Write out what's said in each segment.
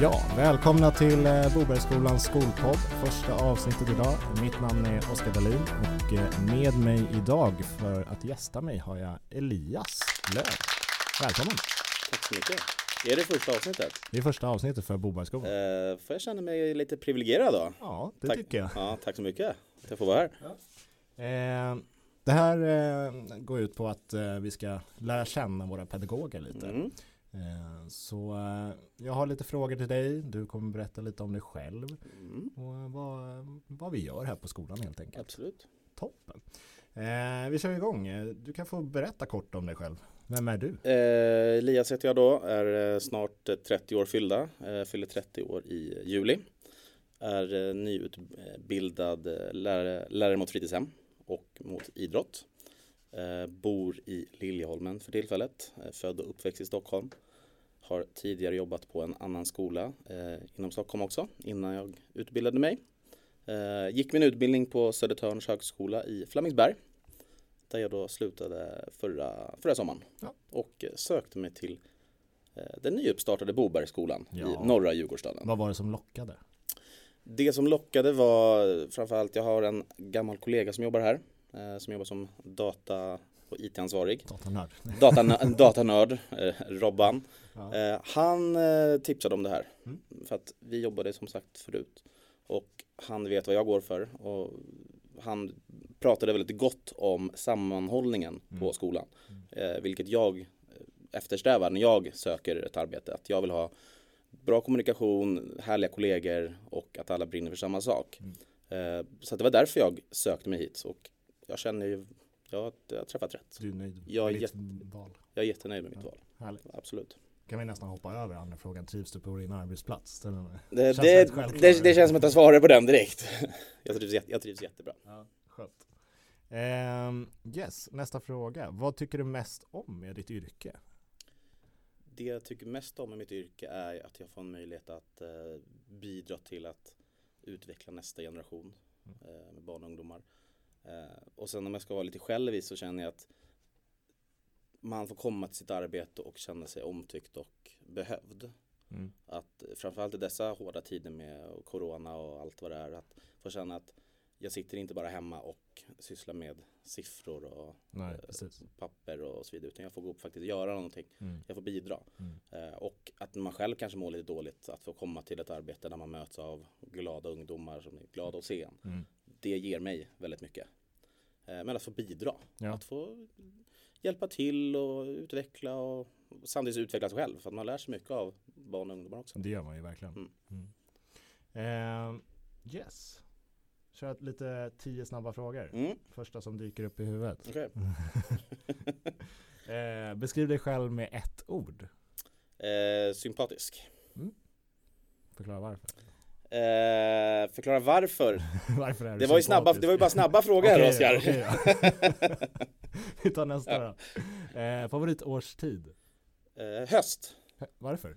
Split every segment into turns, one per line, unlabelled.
Ja, välkomna till eh, Bobergsskolans skolpodd, första avsnittet idag. Mitt namn är Oskar Dahlin och eh, med mig idag för att gästa mig har jag Elias Löv. Välkommen!
Tack så mycket. Är det första avsnittet?
Det är första avsnittet för Bobergsskolan.
Eh, får jag känna mig lite privilegierad då?
Ja, det
tack.
tycker jag.
Ja, tack så mycket att jag får vara här.
Eh, det här eh, går ut på att eh, vi ska lära känna våra pedagoger lite.
Mm.
Eh, så eh, jag har lite frågor till dig. Du kommer berätta lite om dig själv
Mm.
och vad, vad vi gör här på skolan helt enkelt.
Absolut.
Toppen. Eh, vi kör igång. Eh, Du kan få berätta kort om dig själv. Vem är du?
Eh, Elias heter jag då, är eh, snart eh, 30 år fyllda, eh, fyller 30 år i juli. Är eh, nyutbildad eh, lärare, lärare mot fritidshem och mot idrott. Eh, bor i Liljeholmen för tillfället, eh, född och uppväxt i Stockholm. Har tidigare jobbat på en annan skola eh, inom Stockholm också innan jag utbildade mig. Eh, gick min utbildning på Södertörns högskola i Flemingsberg. Där jag då slutade förra, förra sommaren.
Ja.
Och eh, sökte mig till eh, den nyuppstartade Bobergsskolan
Ja.
i norra Djurgårdsstaden.
Vad var det som lockade?
Det som lockade var framförallt, jag har en gammal kollega som jobbar här. Eh, som jobbar som data och IT-ansvarig.
Datanörd.
Datanö- datanörd, eh, Robban.
Ja.
Eh, han eh, tipsade om det här.
Mm.
För att vi jobbade som sagt förut. Och han vet vad jag går för. Och han pratade väldigt gott om sammanhållningen på
Mm.
skolan. Eh, vilket jag eftersträvar när jag söker ett arbete. Att jag vill ha bra kommunikation, härliga kollegor och att alla brinner för samma sak.
Mm.
Eh, så det var därför jag sökte mig hit. Och jag känner ju, jag har träffat rätt.
Du är nöjd
Jag är
med ditt val?
Jag är jättenöjd med mitt
Ja.
val.
Härligt.
Absolut.
Kan vi nästan hoppa över andra frågan. Trivs du på din arbetsplats? Den-
Det,
Känns
det, det, det känns som att jag svarar på den direkt. Jag trivs, jag trivs jättebra.
Ja, skönt. Ehm, yes, nästa fråga. Vad tycker du mest om med ditt yrke?
Det jag tycker mest om i mitt yrke är att jag får en möjlighet att eh, bidra till att utveckla nästa generation eh, med barn och ungdomar. Eh, och sen om jag ska vara lite självisk så känner jag att man får komma till sitt arbete och känna sig omtyckt och behövd.
Mm.
Att framförallt i dessa hårda tider med corona och allt vad det är att få känna att jag sitter inte bara hemma och sysslar med siffror och
Nej,
eh, papper och så vidare utan jag får gå upp och faktiskt göra någonting.
Mm.
Jag får bidra.
Mm.
Eh, och att man själv kanske mår lite dåligt att få komma till ett arbete där man möts av glada ungdomar som är glada att se en.
Mm.
Det ger mig väldigt mycket. Eh, men att få bidra.
Ja.
Att få hjälpa till och utveckla och samtidigt utveckla sig själv. För att man lär sig mycket av barn och ungdomar också.
Det gör man ju verkligen.
Mm.
Mm. Ehm, yes. Kör lite tio snabba frågor.
Mm,
Första som dyker upp i huvudet.
okej.
Eh, beskriv dig själv med ett ord.
eh, sympatisk.
Förklara varför.
Eh, förklara varför.
varför
Det var, ju snabba, det var ju bara snabba frågor
Okej,
Oskar.
Vi tar nästa då. Eh, favoritårstid?
Eh, höst.
Varför?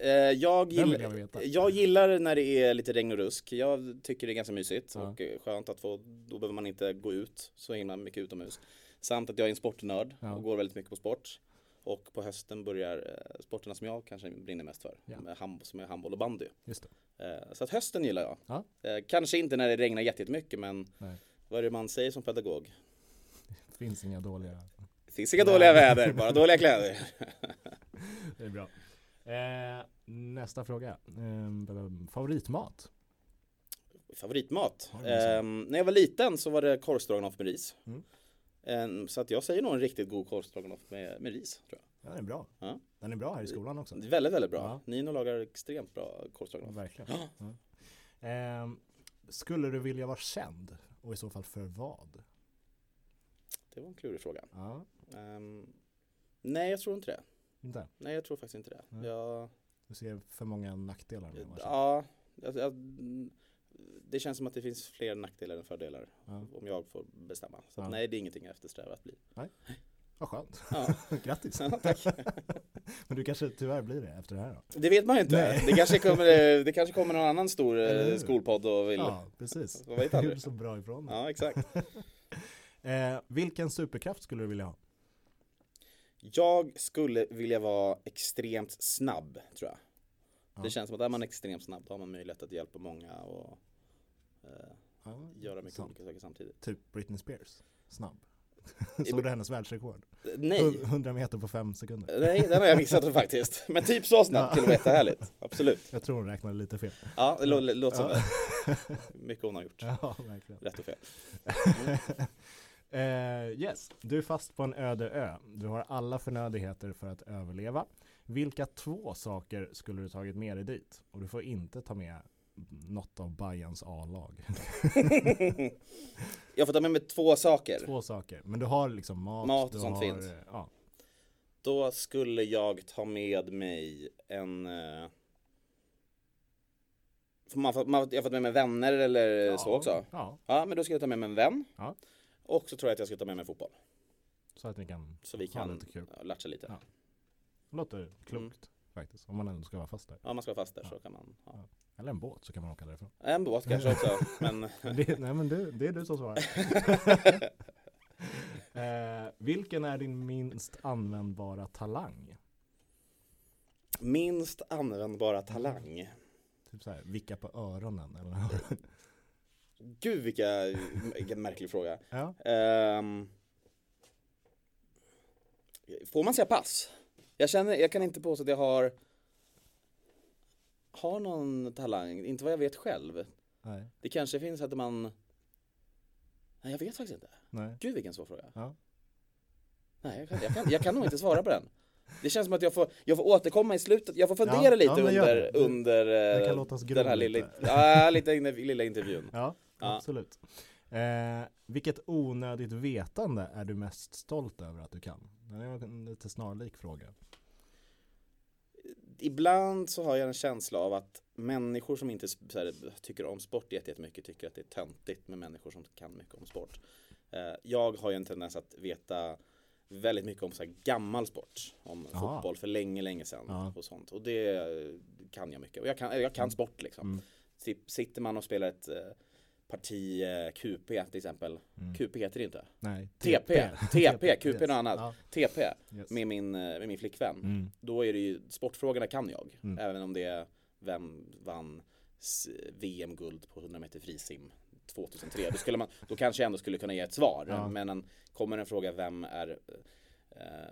Eh, jag,
Den vill
gillar,
jag
jag gillar när det är lite regn och rusk. Jag tycker det är ganska mysigt
Ja.
och eh, skönt att få, då behöver man inte gå ut så himla mycket utomhus. Samt att jag är en sportnörd
Ja.
och går väldigt mycket på sport. Och på hösten börjar eh, sporterna som jag kanske brinner mest för,
Ja.
med hand, som är handboll och bandy.
Just det.
Eh, så att hösten gillar jag.
Ja.
Eh, kanske inte när det regnar jätte- jättemycket men
Nej.
vad är det man säger som pedagog?
Det finns inga dåliga.
Det finns inga dåliga väder, bara dåliga kläder.
Det är bra. Eh, nästa fråga. Eh, favoritmat?
Favoritmat? Ehm, när jag var liten så var det korvstroganoff med ris.
Mm.
Ehm, så att jag säger nog en riktigt god korvstroganoff med, med ris. Tror jag.
Ja, den är bra.
Ja.
Den är bra här i skolan också.
Väldigt, väldigt bra.
Ja.
Nino lagar extremt bra korvstroganoff.
Verkligen. Ja. Eh, skulle du vilja vara känd? Och i så fall för vad?
Det var en klurig fråga.
Ja,
Ehm, nej, jag tror inte det.
inte?
Nej, jag tror faktiskt inte det.
Nej.
Jag,
Du ser för många nackdelar med att vara känd.
ja, jag, jag, det känns som att det finns fler nackdelar än fördelar
Ja.
om jag får bestämma. Så
Ja.
nej, det är ingenting jag eftersträvar att bli.
Vad skönt.
Ja.
Grattis.
Ja, tack.
Men du kanske tyvärr blir det efter det här då?
Det vet man ju inte.
Nej.
Det kanske, kommer, det kanske kommer någon annan stor eh, skolpodd och vill.
Ja, precis.
Vet
Du
aldrig.
så bra ifrån dig.
Ja, exakt.
Eh, vilken superkraft skulle du vilja ha?
Jag skulle vilja vara extremt snabb, tror jag.
Ja.
Det känns som att är man extremt snabb då har man möjlighet att hjälpa många och
Ja,
göra mycket
sant.
olika saker samtidigt.
Typ Britney Spears, snabb. Såg du hennes världsrekord?
Eh, Nej,
100 meter på fem sekunder.
nej den har jag missat faktiskt. Men typ så snabbt till att vara jättehärligt. Absolut.
Jag tror hon räknade lite fel.
Ja, det lå- låter som det. Mycket hon har gjort.
Ja, verkligen.
Rätt och fel.
Eh, yes, du är fast på en öde ö. Du har alla förnödigheter för att överleva. Vilka två saker skulle du tagit med dig dit? Och du får inte ta med något av Bajans A-lag.
Jag får ta med mig två saker.
Två saker. Men du har liksom mat.
Mat och sånt
har,
fint.
eh, Ja.
Då skulle jag ta med mig en eh, Får man, man, jag har fått med mig vänner eller
ja.
så också?
Ja,
Ja, men då ska jag ta med mig en vän.
Ja.
Och så tror jag att jag ska ta med mig fotboll.
så att ni kan
Så vi kan
lite kul.
ja, latcha lite.
Ja. Låter klokt faktiskt. Om man ändå ska vara fast där.
Ja, man ska vara fast där
Ja.
så kan man ha.
Eller en båt så kan man åka därifrån.
En båt kanske också, men
det, nej men det, det är du som svarar. eh, vilken är din minst användbara talang?
minst användbara talang.
Typ så här, vicka på öronen eller?
Gud vilka, vilken märklig fråga.
ja.
Ehm, får man säga pass? Jag känner, jag kan inte påstå att jag har har någon talang, inte vad jag vet själv.
Nej.
Det kanske finns att man Nej jag vet faktiskt inte.
Nej.
Gud vilken svår fråga.
Ja.
Nej jag kan, jag kan, jag kan nog inte svara på den. Det känns som att jag får, jag får återkomma i slutet, jag får fundera
Ja,
lite
ja,
under, under eh, den här lilla, ja, lite, lilla intervjun.
Ja. absolut. Eh, vilket onödigt vetande är du mest stolt över att du kan? Det är en lite snarlik fråga.
Ibland så har jag en känsla av att människor som inte här, tycker om sport jätte- jättemycket tycker att det är töntigt med människor som kan mycket om sport. Eh, jag har ju en tendens att veta väldigt mycket om så här gammal sport. Om
Aha.
fotboll för länge, länge sedan
Ja.
och sånt. Och det eh, kan jag mycket. Och jag kan, jag kan sport liksom.
Mm.
Sitt- Sitter man och spelar ett eh, parti eh, QP till exempel.
Mm.
QP heter det inte.
Nej.
TP, TP, QP är något annat.
Ja.
TP
Yes.
med min, eh, med min flickvän
Mm.
då är det ju, sportfrågorna kan jag.
Mm.
Även om det är vem vann VM-guld på 100 meter frisim 2003. Då, skulle man, då kanske jag ändå skulle kunna ge ett svar.
Ja.
Men en, kommer en fråga vem är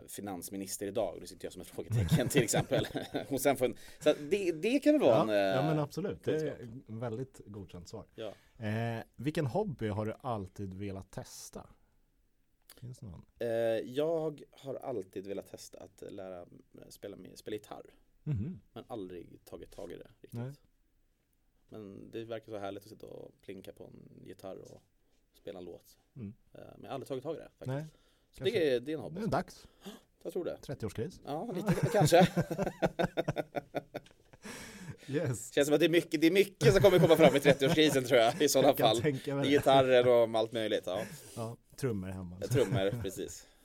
finansminister idag? Då sitter jag som ett frågetecken till exempel. Och sen en, så det, det kan väl vara en...
Ja, ja
eh,
men absolut, det är ett väldigt godkänt svar.
ja.
Eh, vilken hobby har du alltid velat testa? Finns det någon?
Eh, jag har alltid velat testa att lära eh, spela, med, spela gitarr.
Mhm.
Men aldrig tagit tag i det riktigt.
Nej.
Men det verkar så härligt att sitta och plinka på en gitarr och spela en låt.
Mm.
Eh, Men jag har aldrig tagit tag i det faktiskt.
Nej,
så
kanske.
det är, är en
det
hobby.
är dags.
Jag tror det.
30-årskris.
Ja, lite kanske.
Yes.
Känns som att det är mycket, det är mycket som kommer komma fram i 30-årskrisen tror jag i sådana
Jag
fall. Gitarrer och allt möjligt. Ja,
Ja, trummor hemma.
trummor, precis.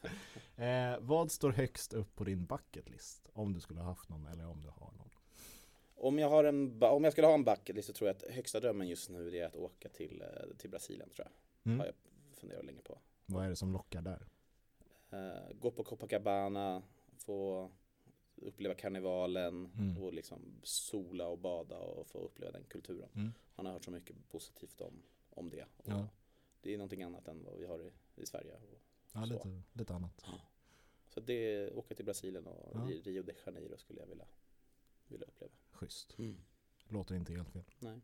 Eh, vad står högst upp på din bucket list? Om du skulle ha haft någon eller om du har någon.
Om jag, har en, om jag skulle ha en bucket list så tror jag att högsta drömmen just nu är att åka till, eh, till Brasilien tror jag.
Mm.
Har jag funderat länge på.
Vad är det som lockar där?
Eh, gå på Copacabana, få uppleva karnevalen
Mm.
och liksom sola och bada och få uppleva den kulturen.
Mm.
Han har hört så mycket positivt om, om det.
Ja.
Det är någonting annat än vad vi har i, i Sverige. Och,
Ja,
Så.
lite, lite annat.
så det, åka till Brasilien och
Ja.
Rio de Janeiro skulle jag vilja, vilja uppleva.
Schysst.
Mm.
Låter inte helt fel.
Nej.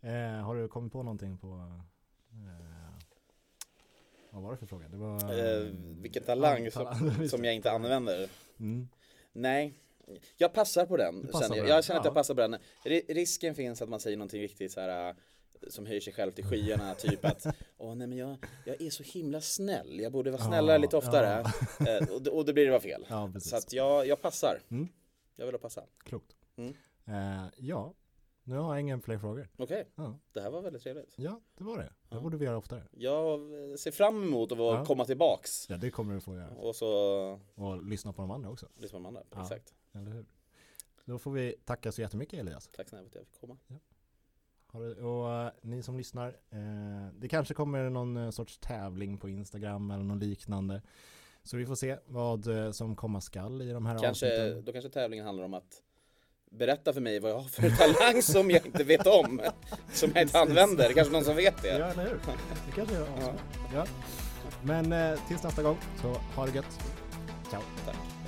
Eh, har du kommit på någonting på eh, vad var det för fråga? Det var
Eh, vilken talang
Ja,
som,
talang.
som jag inte använder.
Mm.
Nej, jag passar på den.
Passar
känner jag.
på den,
jag känner att jag
ja.
passar på den. Ri- Risken finns att man säger någonting riktigt så här äh, som höjer sig själv till skyarna, typ att Åh nej men jag, jag är så himla snäll, jag borde vara snällare
Ja,
lite oftare Eh, och, och då blir det bara fel
Ja.
Så att jag, jag passar
Mm.
Jag vill passa
Klokt.
Mm.
Eh, ja, nu har jag ingen fler frågor.
Okej,
Ja,
det här var väldigt trevligt
ja det var det. Det
Ja.
borde vi göra oftare.
Jag ser fram emot att
Ja.
komma tillbaks
Ja, det kommer du få göra.
Och så
Och lyssna på de andra också.
lyssnar man där,
Ja.
exakt
Eller hur? Då får vi tacka så jättemycket Elias.
Tack snälla för att jag fick komma
och eh, ni som lyssnar, eh, det kanske kommer någon eh, sorts tävling på Instagram eller något liknande. Så vi får se vad som komma skall i de här
kanske,
avsnitten.
Då kanske tävlingen handlar om att berätta för mig vad jag har för talang som jag inte vet om. Som jag inte använder. Det kanske någon som vet det.
Ja, eller hur? Det kanske är ja. ja. Men eh, tills nästa gång, så ha det gött. Ciao.
Tack.